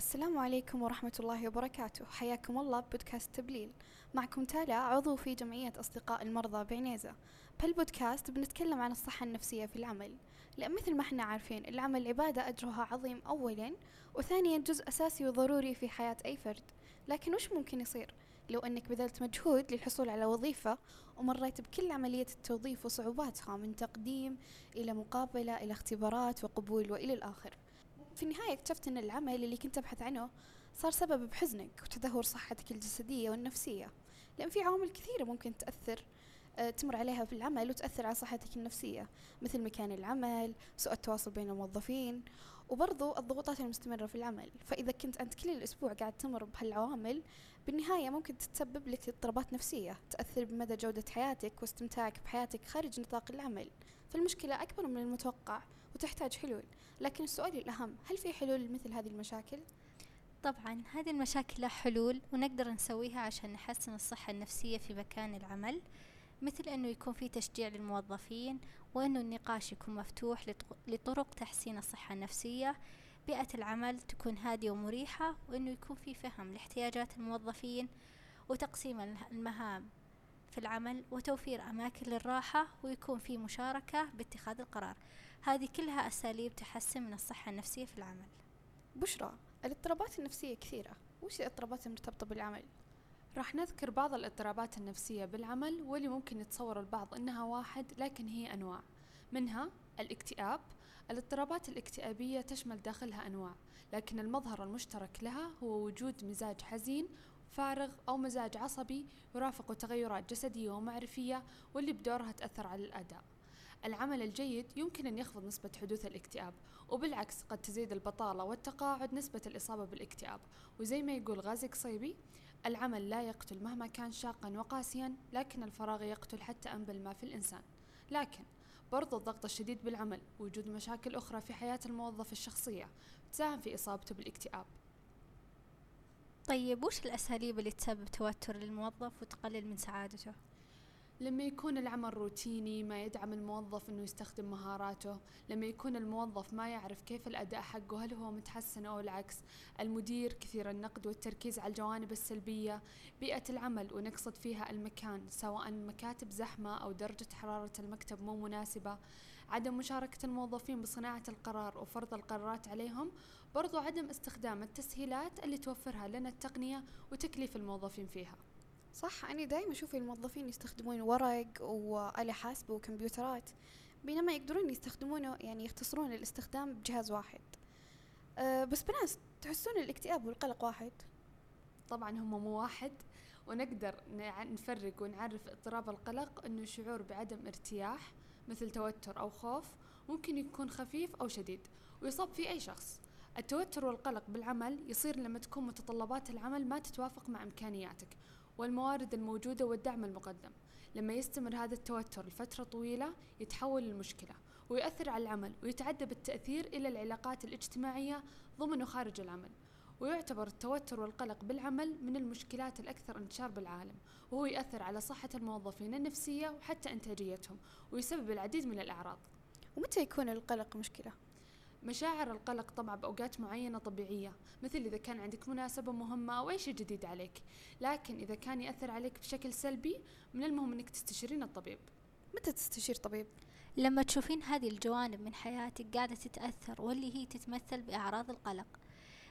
السلام عليكم ورحمة الله وبركاته. حياكم الله ببودكاست تبليل. معكم تالا عضو في جمعية أصدقاء المرضى بعنيزة بهالبودكاست بنتكلم عن الصحة النفسية في العمل. لأن مثل ما إحنا عارفين العمل عبادة أجرها عظيم أولا وثانيا جزء أساسي وضروري في حياة أي فرد. لكن وش ممكن يصير؟ لو أنك بذلت مجهود للحصول على وظيفة ومريت بكل عملية التوظيف وصعوباتها من تقديم إلى مقابلة إلى اختبارات وقبول وإلى الآخر. في النهاية اكتشفت أن العمل اللي كنت أبحث عنه صار سبب بحزنك وتدهور صحتك الجسدية والنفسية. لأن في عوامل كثيرة ممكن تأثر آه، تمر عليها في العمل وتأثر على صحتك النفسية مثل مكان العمل سوء التواصل بين الموظفين وبرضو الضغوطات المستمرة في العمل. فإذا كنت أنت كل الأسبوع قاعد تمر بهالعوامل بالنهاية ممكن تتسبب لك اضطرابات نفسية تأثر بمدى جودة حياتك واستمتاعك بحياتك خارج نطاق العمل. فالمشكلة أكبر من المتوقع. وتحتاج حلول لكن السؤال الأهم هل في حلول لمثل هذه المشاكل؟ طبعا هذه المشاكل لها حلول ونقدر نسويها عشان نحسن الصحة النفسية في مكان العمل مثل أنه يكون في تشجيع للموظفين وأنه النقاش يكون مفتوح لطرق تحسين الصحة النفسية بيئة العمل تكون هادية ومريحة وأنه يكون في فهم لاحتياجات الموظفين وتقسيم المهام في العمل وتوفير أماكن للراحة ويكون في مشاركة باتخاذ القرار. هذه كلها أساليب تحسن من الصحة النفسية في العمل. بشرى الاضطرابات النفسية كثيرة. وش الاضطرابات المرتبطة بالعمل؟ راح نذكر بعض الاضطرابات النفسية بالعمل واللي ممكن يتصور البعض إنها واحد لكن هي أنواع. منها الاكتئاب. الاضطرابات الاكتئابية تشمل داخلها أنواع لكن المظهر المشترك لها هو وجود مزاج حزين فارغ أو مزاج عصبي يرافق تغيرات جسدية ومعرفية واللي بدورها تأثر على الأداء. العمل الجيد يمكن أن يخفض نسبة حدوث الاكتئاب وبالعكس قد تزيد البطالة والتقاعد نسبة الإصابة بالاكتئاب. وزي ما يقول غازي قصيبي العمل لا يقتل مهما كان شاقا وقاسيا لكن الفراغ يقتل حتى أنبل ما في الإنسان. لكن برضو الضغط الشديد بالعمل وجود مشاكل أخرى في حياة الموظف الشخصية تساهم في إصابته بالاكتئاب. طيب وش الأساليب اللي تسبب توتر للموظف وتقلل من سعادته؟ لما يكون العمل روتيني ما يدعم الموظف إنه يستخدم مهاراته لما يكون الموظف ما يعرف كيف الأداء حقه هل هو متحسن أو العكس المدير كثير النقد والتركيز على الجوانب السلبية بيئة العمل ونقصد فيها المكان سواء المكاتب زحمة أو درجة حرارة المكتب مو مناسبة عدم مشاركة الموظفين بصناعة القرار وفرض القرارات عليهم برضو عدم استخدام التسهيلات اللي توفرها لنا التقنية وتكليف الموظفين فيها. صح أنا دايما أشوف الموظفين يستخدمون ورق وآلة حاسبة وكمبيوترات بينما يقدرون يستخدمونه يعني يختصرون الاستخدام بجهاز واحد. أه بس بناس تحسون الاكتئاب والقلق واحد. طبعا هم مو واحد ونقدر نفرق ونعرف اضطراب القلق إنه شعور بعدم ارتياح. مثل توتر أو خوف ممكن يكون خفيف أو شديد ويصاب فيه أي شخص. التوتر والقلق بالعمل يصير لما تكون متطلبات العمل ما تتوافق مع إمكانياتك والموارد الموجودة والدعم المقدم. لما يستمر هذا التوتر لفترة طويلة يتحول لمشكلة ويؤثر على العمل ويتعدى بالتأثير إلى العلاقات الاجتماعية ضمن وخارج العمل. ويعتبر التوتر والقلق بالعمل من المشكلات الأكثر انتشار بالعالم وهو يؤثر على صحة الموظفين النفسية وحتى إنتاجيتهم ويسبب العديد من الأعراض ومتى يكون القلق مشكلة؟ مشاعر القلق طبعا بأوقات معينة طبيعية مثل إذا كان عندك مناسبة مهمة أو أي شيء جديد عليك لكن إذا كان يأثر عليك بشكل سلبي من المهم أنك تستشيرين الطبيب متى تستشير طبيب؟ لما تشوفين هذه الجوانب من حياتك قاعدة تتأثر واللي هي تتمثل بأعراض القلق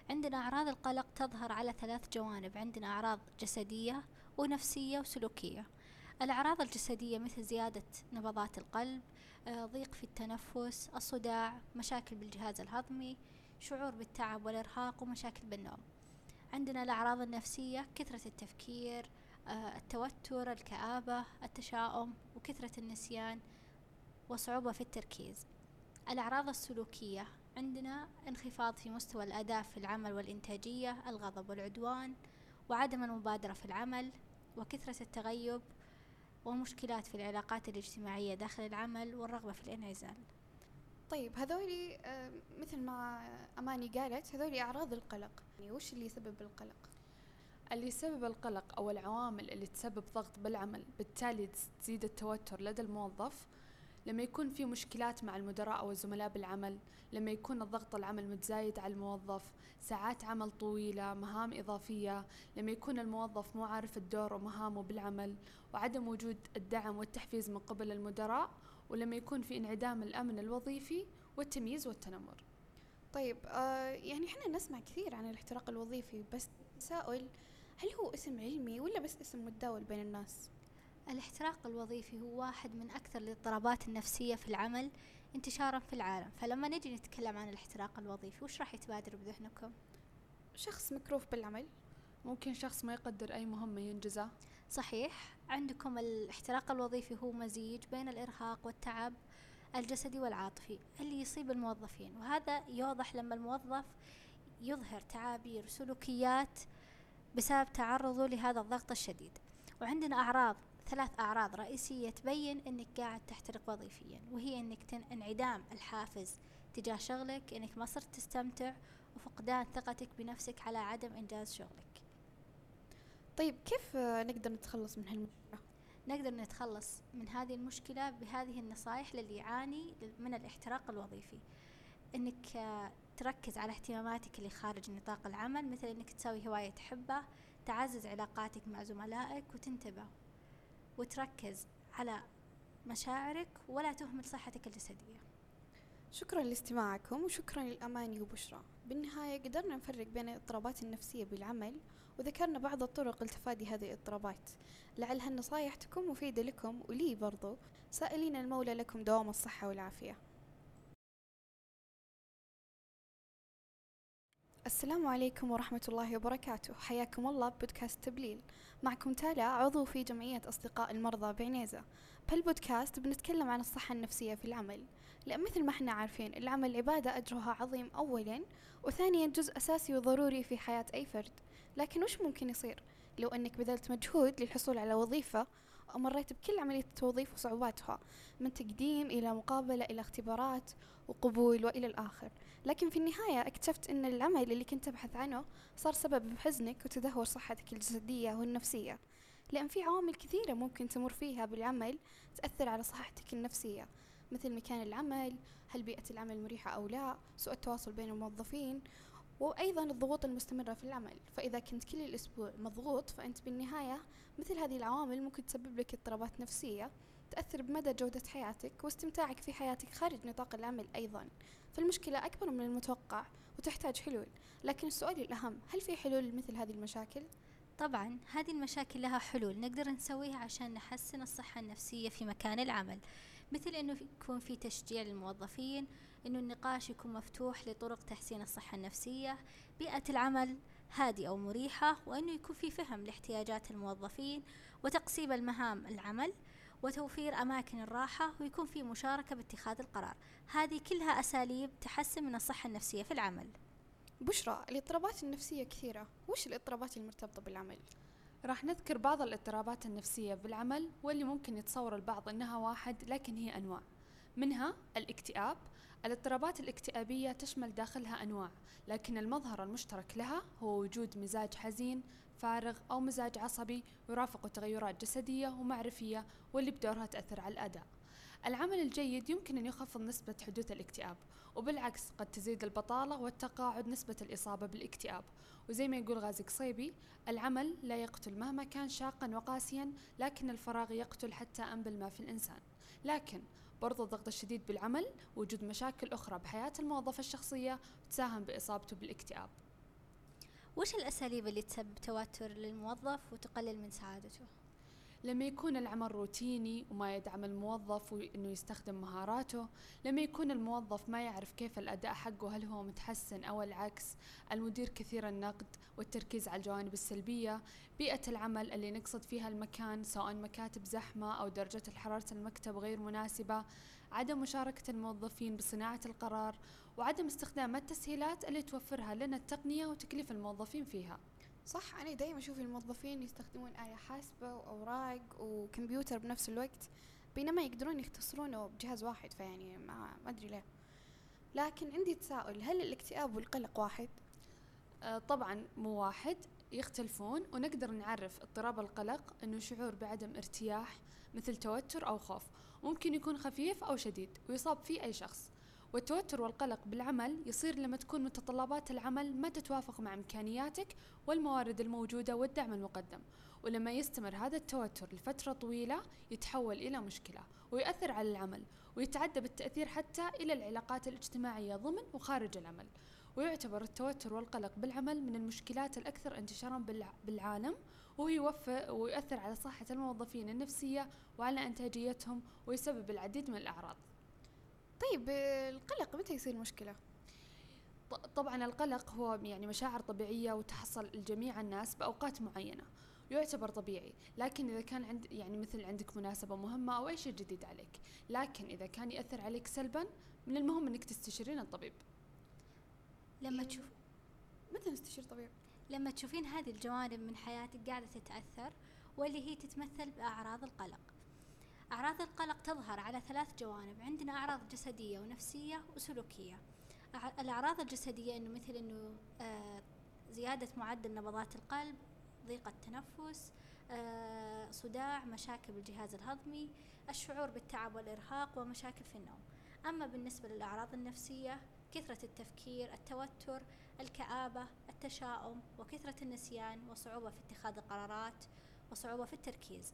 عندنا أعراض القلق تظهر على ثلاث جوانب. عندنا أعراض جسدية ونفسية وسلوكية. الأعراض الجسدية مثل زيادة نبضات القلب آه، ضيق في التنفس الصداع مشاكل بالجهاز الهضمي شعور بالتعب والإرهاق ومشاكل بالنوم. عندنا الأعراض النفسية كثرة التفكير آه، التوتر الكآبة التشاؤم وكثرة النسيان وصعوبة في التركيز. الأعراض السلوكية عندنا انخفاض في مستوى الأداء في العمل والإنتاجية الغضب والعدوان وعدم المبادرة في العمل وكثرة التغيب ومشكلات في العلاقات الاجتماعية داخل العمل والرغبة في الانعزال طيب هذولي آه، مثل ما أماني قالت هذولي أعراض القلق يعني وش اللي يسبب القلق؟ اللي يسبب القلق أو العوامل اللي تسبب ضغط بالعمل بالتالي تزيد التوتر لدى الموظف لما يكون في مشكلات مع المدراء أو الزملاء بالعمل لما يكون الضغط العمل متزايد على الموظف ساعات عمل طويلة مهام إضافية لما يكون الموظف مو عارف الدور ومهامه بالعمل وعدم وجود الدعم والتحفيز من قبل المدراء ولما يكون في انعدام الأمن الوظيفي والتمييز والتنمر طيب آه يعني إحنا نسمع كثير عن الاحتراق الوظيفي بس تساؤل هل هو اسم علمي ولا بس اسم متداول بين الناس؟ الاحتراق الوظيفي هو واحد من أكثر الاضطرابات النفسية في العمل انتشارا في العالم. فلما نجي نتكلم عن الاحتراق الوظيفي وش راح يتبادر بذهنكم؟ شخص مكروف بالعمل. ممكن شخص ما يقدر أي مهمة ينجزها. صحيح. عندكم الاحتراق الوظيفي هو مزيج بين الإرهاق والتعب الجسدي والعاطفي اللي يصيب الموظفين وهذا يوضح لما الموظف يظهر تعابير سلوكيات بسبب تعرضه لهذا الضغط الشديد. وعندنا أعراض ثلاث أعراض رئيسية تبين أنك قاعد تحترق وظيفيا وهي أنك انعدام الحافز تجاه شغلك أنك ما صرت تستمتع وفقدان ثقتك بنفسك على عدم إنجاز شغلك. طيب كيف نقدر نتخلص من هالمشكلة؟ نقدر نتخلص من هذه المشكلة بهذه النصائح للي يعاني من الاحتراق الوظيفي. إنك تركز على اهتماماتك اللي خارج نطاق العمل مثل إنك تسوي هواية تحبها تعزز علاقاتك مع زملائك وتنتبه. وتركز على مشاعرك ولا تهمل صحتك الجسدية. شكرا لاستماعكم وشكرا للأماني وبشرى. بالنهاية قدرنا نفرق بين الاضطرابات النفسية بالعمل وذكرنا بعض الطرق لتفادي هذه الاضطرابات. لعل هالنصايح تكون مفيدة لكم ولي برضو. سائلين المولى لكم دوام الصحة والعافية. السلام عليكم ورحمة الله وبركاته. حياكم الله ببودكاست تبليل. معكم تالا عضو في جمعية أصدقاء المرضى بعنيزة بهالبودكاست بنتكلم عن الصحة النفسية في العمل. لأن مثل ما إحنا عارفين العمل عبادة أجرها عظيم أولا وثانيا جزء أساسي وضروري في حياة أي فرد. لكن وش ممكن يصير؟ لو أنك بذلت مجهود للحصول على وظيفة ومريت بكل عملية التوظيف وصعوباتها من تقديم إلى مقابلة إلى اختبارات وقبول وإلى الآخر. لكن في النهاية اكتشفت أن العمل اللي كنت أبحث عنه صار سبب بحزنك وتدهور صحتك الجسدية والنفسية لأن في عوامل كثيرة ممكن تمر فيها بالعمل تأثر على صحتك النفسية مثل مكان العمل هل بيئة العمل مريحة أو لا سوء التواصل بين الموظفين وأيضا الضغوط المستمرة في العمل. فإذا كنت كل الأسبوع مضغوط فأنت بالنهاية مثل هذه العوامل ممكن تسبب لك اضطرابات نفسية تأثر بمدى جودة حياتك واستمتاعك في حياتك خارج نطاق العمل أيضا. فالمشكلة أكبر من المتوقع وتحتاج حلول. لكن السؤال الأهم هل في حلول لمثل هذه المشاكل؟ طبعا هذه المشاكل لها حلول نقدر نسويها عشان نحسن الصحة النفسية في مكان العمل. مثل أنه يكون في تشجيع للموظفين أنه النقاش يكون مفتوح لطرق تحسين الصحة النفسية بيئة العمل هادئة ومريحة وأنه يكون في فهم لاحتياجات الموظفين وتقسيم المهام العمل. وتوفير أماكن الراحة ويكون في مشاركة باتخاذ القرار. هذه كلها أساليب تحسن من الصحة النفسية في العمل. بشرى الاضطرابات النفسية كثيرة. وش الاضطرابات المرتبطة بالعمل؟ راح نذكر بعض الاضطرابات النفسية بالعمل واللي ممكن يتصور البعض أنها واحد لكن هي أنواع. منها الاكتئاب. الاضطرابات الاكتئابية تشمل داخلها أنواع لكن المظهر المشترك لها هو وجود مزاج حزين فارغ أو مزاج عصبي يرافق تغيرات جسدية ومعرفية واللي بدورها تأثر على الأداء. العمل الجيد يمكن أن يخفض نسبة حدوث الاكتئاب وبالعكس قد تزيد البطالة والتقاعد نسبة الإصابة بالاكتئاب. وزي ما يقول غازي قصيبي العمل لا يقتل مهما كان شاقا وقاسيا لكن الفراغ يقتل حتى أنبل ما في الإنسان. لكن برضو الضغط الشديد بالعمل وجود مشاكل أخرى بحياة الموظف الشخصية تساهم بإصابته بالاكتئاب. وش الأساليب اللي تسبب توتر للموظف وتقلل من سعادته؟ لما يكون العمل روتيني وما يدعم الموظف وإنه يستخدم مهاراته لما يكون الموظف ما يعرف كيف الأداء حقه هل هو متحسن أو العكس المدير كثير النقد والتركيز على الجوانب السلبية بيئة العمل اللي نقصد فيها المكان سواء مكاتب زحمة أو درجة حراره المكتب غير مناسبة عدم مشاركة الموظفين بصناعة القرار وعدم استخدام التسهيلات اللي توفرها لنا التقنية وتكليف الموظفين فيها. صح أنا دايما أشوف الموظفين يستخدمون آلة حاسبة وأوراق وكمبيوتر بنفس الوقت بينما يقدرون يختصرونه بجهاز واحد فيعني ما أدري ليه. لكن عندي تساؤل هل الاكتئاب والقلق واحد؟ آه طبعا مو واحد يختلفون ونقدر نعرف اضطراب القلق إنه شعور بعدم ارتياح مثل توتر أو خوف. ممكن يكون خفيف أو شديد ويصاب فيه أي شخص. والتوتر والقلق بالعمل يصير لما تكون متطلبات العمل ما تتوافق مع إمكانياتك والموارد الموجودة والدعم المقدم. ولما يستمر هذا التوتر لفترة طويلة يتحول إلى مشكلة ويؤثر على العمل ويتعدى بالتأثير حتى إلى العلاقات الاجتماعية ضمن وخارج العمل. ويعتبر التوتر والقلق بالعمل من المشكلات الأكثر انتشارا بالعالم وهو ويؤثر على صحة الموظفين النفسية وعلى إنتاجيتهم ويسبب العديد من الأعراض. طيب القلق متى يصير مشكلة؟ طبعا القلق هو يعني مشاعر طبيعية وتحصل الجميع الناس بأوقات معينة يعتبر طبيعي لكن إذا كان عند يعني مثل عندك مناسبة مهمة أو أي شيء جديد عليك لكن إذا كان يأثر عليك سلبا من المهم أنك تستشيرين الطبيب لما تشوف متى نستشير طبيب؟ لما تشوفين هذه الجوانب من حياتك قاعدة تتأثر واللي هي تتمثل بأعراض القلق أعراض القلق تظهر على ثلاث جوانب. عندنا أعراض جسدية ونفسية وسلوكية. الأعراض الجسدية إنه مثل إنه آه زيادة معدل نبضات القلب ضيق التنفس آه صداع مشاكل بالجهاز الهضمي الشعور بالتعب والإرهاق ومشاكل في النوم. أما بالنسبة للأعراض النفسية كثرة التفكير التوتر الكآبة التشاؤم وكثرة النسيان وصعوبة في اتخاذ القرارات وصعوبة في التركيز.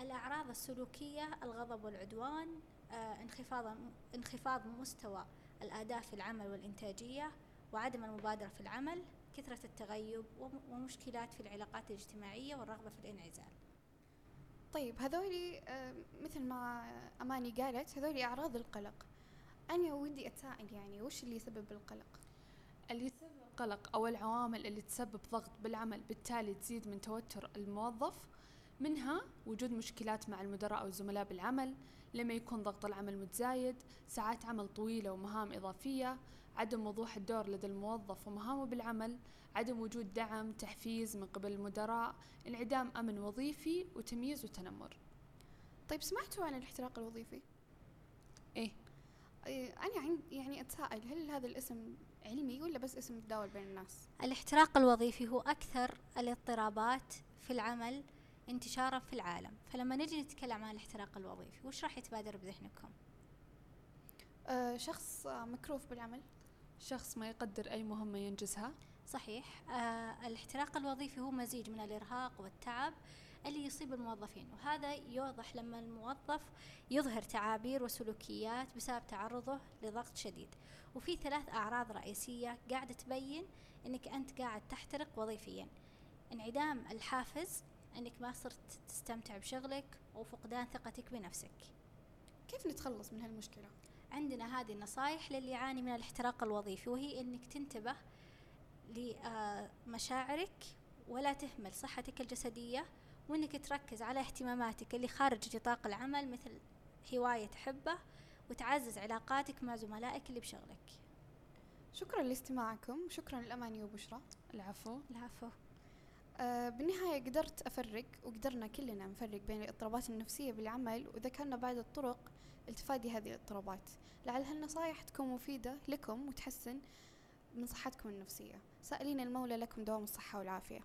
الأعراض السلوكية الغضب والعدوان آه انخفاض انخفاض مستوى الأداء في العمل والإنتاجية وعدم المبادرة في العمل كثرة التغيب ومشكلات في العلاقات الاجتماعية والرغبة في الانعزال طيب هذولي آه مثل ما أماني قالت هذولي أعراض القلق أنا ودي أتساءل يعني وش اللي يسبب القلق؟ اللي يسبب القلق أو العوامل اللي تسبب ضغط بالعمل بالتالي تزيد من توتر الموظف منها وجود مشكلات مع المدراء أو الزملاء بالعمل لما يكون ضغط العمل متزايد ساعات عمل طويلة ومهام إضافية عدم وضوح الدور لدى الموظف ومهامه بالعمل عدم وجود دعم تحفيز من قبل المدراء انعدام أمن وظيفي وتمييز وتنمر طيب سمعتوا عن الاحتراق الوظيفي؟ إيه أنا عند يعني أتساءل هل هذا الاسم علمي ولا بس اسم متداول بين الناس؟ الاحتراق الوظيفي هو أكثر الاضطرابات في العمل انتشارا في العالم. فلما نجي نتكلم عن الاحتراق الوظيفي وش راح يتبادر بذهنكم؟ أه شخص مكروف بالعمل. شخص ما يقدر أي مهمة ينجزها. صحيح. آه الاحتراق الوظيفي هو مزيج من الإرهاق والتعب اللي يصيب الموظفين وهذا يوضح لما الموظف يظهر تعابير وسلوكيات بسبب تعرضه لضغط شديد. وفي ثلاث أعراض رئيسية قاعدة تبين أنك أنت قاعد تحترق وظيفيا. انعدام الحافز أنك ما صرت تستمتع بشغلك وفقدان ثقتك بنفسك. كيف نتخلص من هالمشكلة؟ عندنا هذه النصائح للي يعاني من الاحتراق الوظيفي وهي أنك تنتبه لمشاعرك ولا تهمل صحتك الجسدية وإنك تركز على اهتماماتك اللي خارج نطاق العمل مثل هواية تحبه وتعزز علاقاتك مع زملائك اللي بشغلك. شكرا لاستماعكم شكرا لأماني وبشرى العفو. العفو. آه بالنهاية قدرت أفرق وقدرنا كلنا نفرق بين الاضطرابات النفسية بالعمل وذكرنا بعض الطرق لتفادي هذه الاضطرابات. لعل هالنصائح تكون مفيدة لكم وتحسن من صحتكم النفسية. سائلين المولى لكم دوام الصحة والعافية.